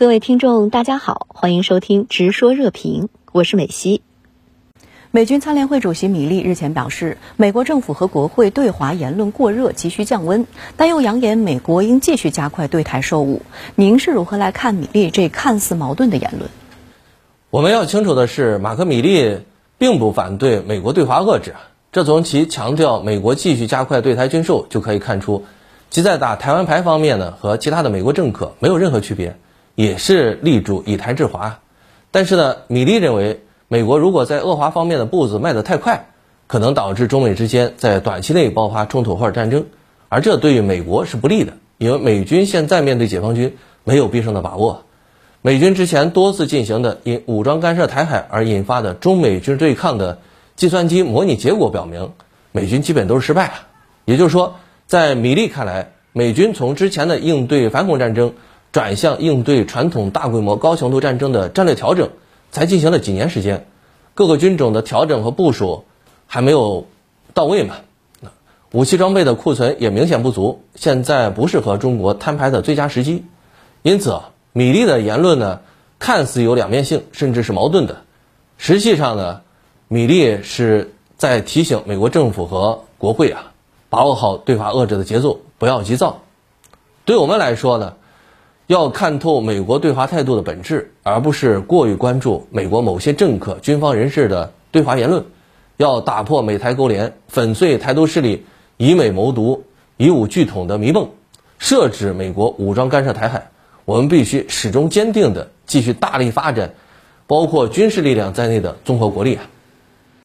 各位听众，大家好，欢迎收听《直说热评》，我是美西。美军参联会主席米利日前表示，美国政府和国会对华言论过热，急需降温，但又扬言美国应继续加快对台售武。您是如何来看米利这看似矛盾的言论？我们要清楚的是，马克·米利并不反对美国对华遏制，这从其强调美国继续加快对台军售就可以看出，其在打台湾牌方面呢，和其他的美国政客没有任何区别。也是力主以台制华，但是呢，米利认为，美国如果在恶华方面的步子迈得太快，可能导致中美之间在短期内爆发冲突或者战争，而这对于美国是不利的，因为美军现在面对解放军没有必胜的把握。美军之前多次进行的因武装干涉台海而引发的中美军对抗的计算机模拟结果表明，美军基本都是失败了。也就是说，在米利看来，美军从之前的应对反恐战争。转向应对传统大规模高强度战争的战略调整，才进行了几年时间，各个军种的调整和部署还没有到位嘛？武器装备的库存也明显不足，现在不是和中国摊牌的最佳时机。因此啊，米利的言论呢，看似有两面性，甚至是矛盾的。实际上呢，米利是在提醒美国政府和国会啊，把握好对华遏制的节奏，不要急躁。对我们来说呢？要看透美国对华态度的本质，而不是过于关注美国某些政客、军方人士的对华言论。要打破美台勾连、粉碎台独势力以美谋独、以武拒统的迷梦，设置美国武装干涉台海。我们必须始终坚定地继续大力发展，包括军事力量在内的综合国力啊！